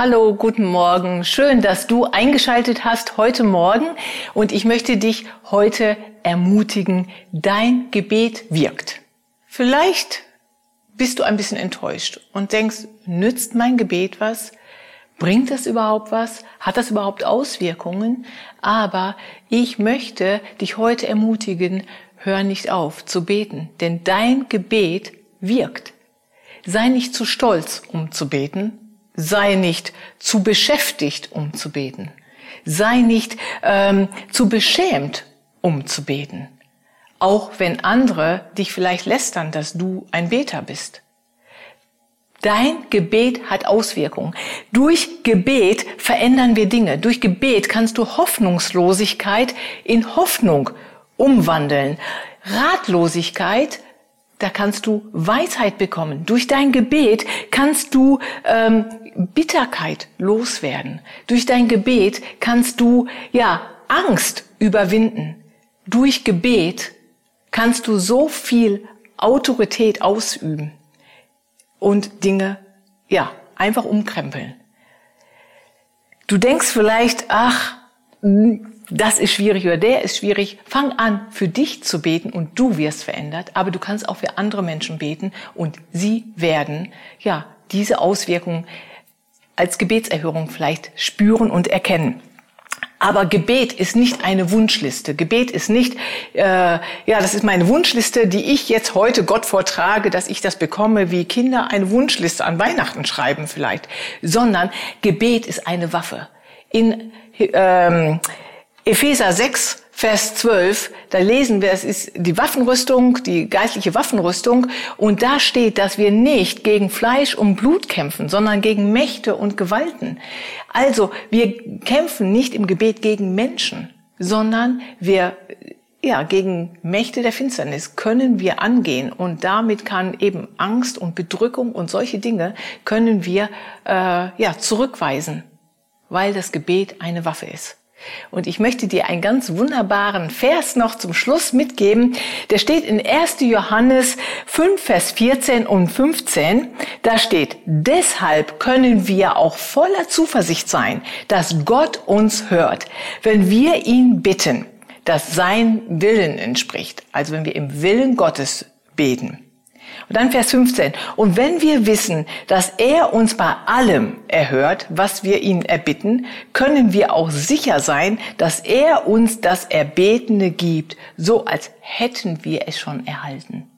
Hallo, guten Morgen. Schön, dass du eingeschaltet hast heute Morgen und ich möchte dich heute ermutigen, dein Gebet wirkt. Vielleicht bist du ein bisschen enttäuscht und denkst, nützt mein Gebet was? Bringt das überhaupt was? Hat das überhaupt Auswirkungen? Aber ich möchte dich heute ermutigen, hör nicht auf zu beten, denn dein Gebet wirkt. Sei nicht zu stolz, um zu beten, Sei nicht zu beschäftigt, um zu beten. Sei nicht ähm, zu beschämt, um zu beten. Auch wenn andere dich vielleicht lästern, dass du ein Beter bist. Dein Gebet hat Auswirkungen. Durch Gebet verändern wir Dinge. Durch Gebet kannst du Hoffnungslosigkeit in Hoffnung umwandeln. Ratlosigkeit da kannst du Weisheit bekommen. Durch dein Gebet kannst du ähm, Bitterkeit loswerden. Durch dein Gebet kannst du ja Angst überwinden. Durch Gebet kannst du so viel Autorität ausüben und Dinge ja einfach umkrempeln. Du denkst vielleicht, ach, das ist schwierig oder der ist schwierig. Fang an, für dich zu beten und du wirst verändert. Aber du kannst auch für andere Menschen beten und sie werden, ja, diese Auswirkungen als Gebetserhörung vielleicht spüren und erkennen. Aber Gebet ist nicht eine Wunschliste. Gebet ist nicht, äh, ja, das ist meine Wunschliste, die ich jetzt heute Gott vortrage, dass ich das bekomme, wie Kinder eine Wunschliste an Weihnachten schreiben vielleicht, sondern Gebet ist eine Waffe. In ähm, Epheser 6, Vers 12, da lesen wir, es ist die Waffenrüstung, die geistliche Waffenrüstung, und da steht, dass wir nicht gegen Fleisch und Blut kämpfen, sondern gegen Mächte und Gewalten. Also, wir kämpfen nicht im Gebet gegen Menschen, sondern wir ja, gegen Mächte der Finsternis können wir angehen. Und damit kann eben Angst und Bedrückung und solche Dinge können wir äh, ja zurückweisen, weil das Gebet eine Waffe ist. Und ich möchte dir einen ganz wunderbaren Vers noch zum Schluss mitgeben. Der steht in 1. Johannes 5, Vers 14 und 15. Da steht, deshalb können wir auch voller Zuversicht sein, dass Gott uns hört, wenn wir ihn bitten, dass sein Willen entspricht. Also wenn wir im Willen Gottes beten. Und dann Vers 15. Und wenn wir wissen, dass er uns bei allem erhört, was wir ihn erbitten, können wir auch sicher sein, dass er uns das Erbetene gibt, so als hätten wir es schon erhalten.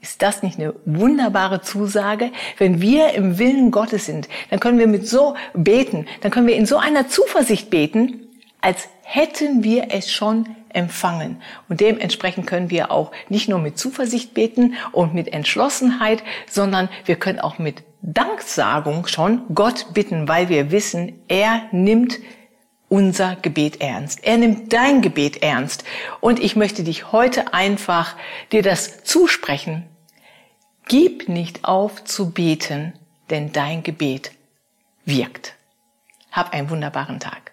Ist das nicht eine wunderbare Zusage? Wenn wir im Willen Gottes sind, dann können wir mit so beten, dann können wir in so einer Zuversicht beten, als hätten wir es schon empfangen. Und dementsprechend können wir auch nicht nur mit Zuversicht beten und mit Entschlossenheit, sondern wir können auch mit Danksagung schon Gott bitten, weil wir wissen, er nimmt unser Gebet ernst. Er nimmt dein Gebet ernst. Und ich möchte dich heute einfach dir das zusprechen. Gib nicht auf zu beten, denn dein Gebet wirkt. Hab einen wunderbaren Tag.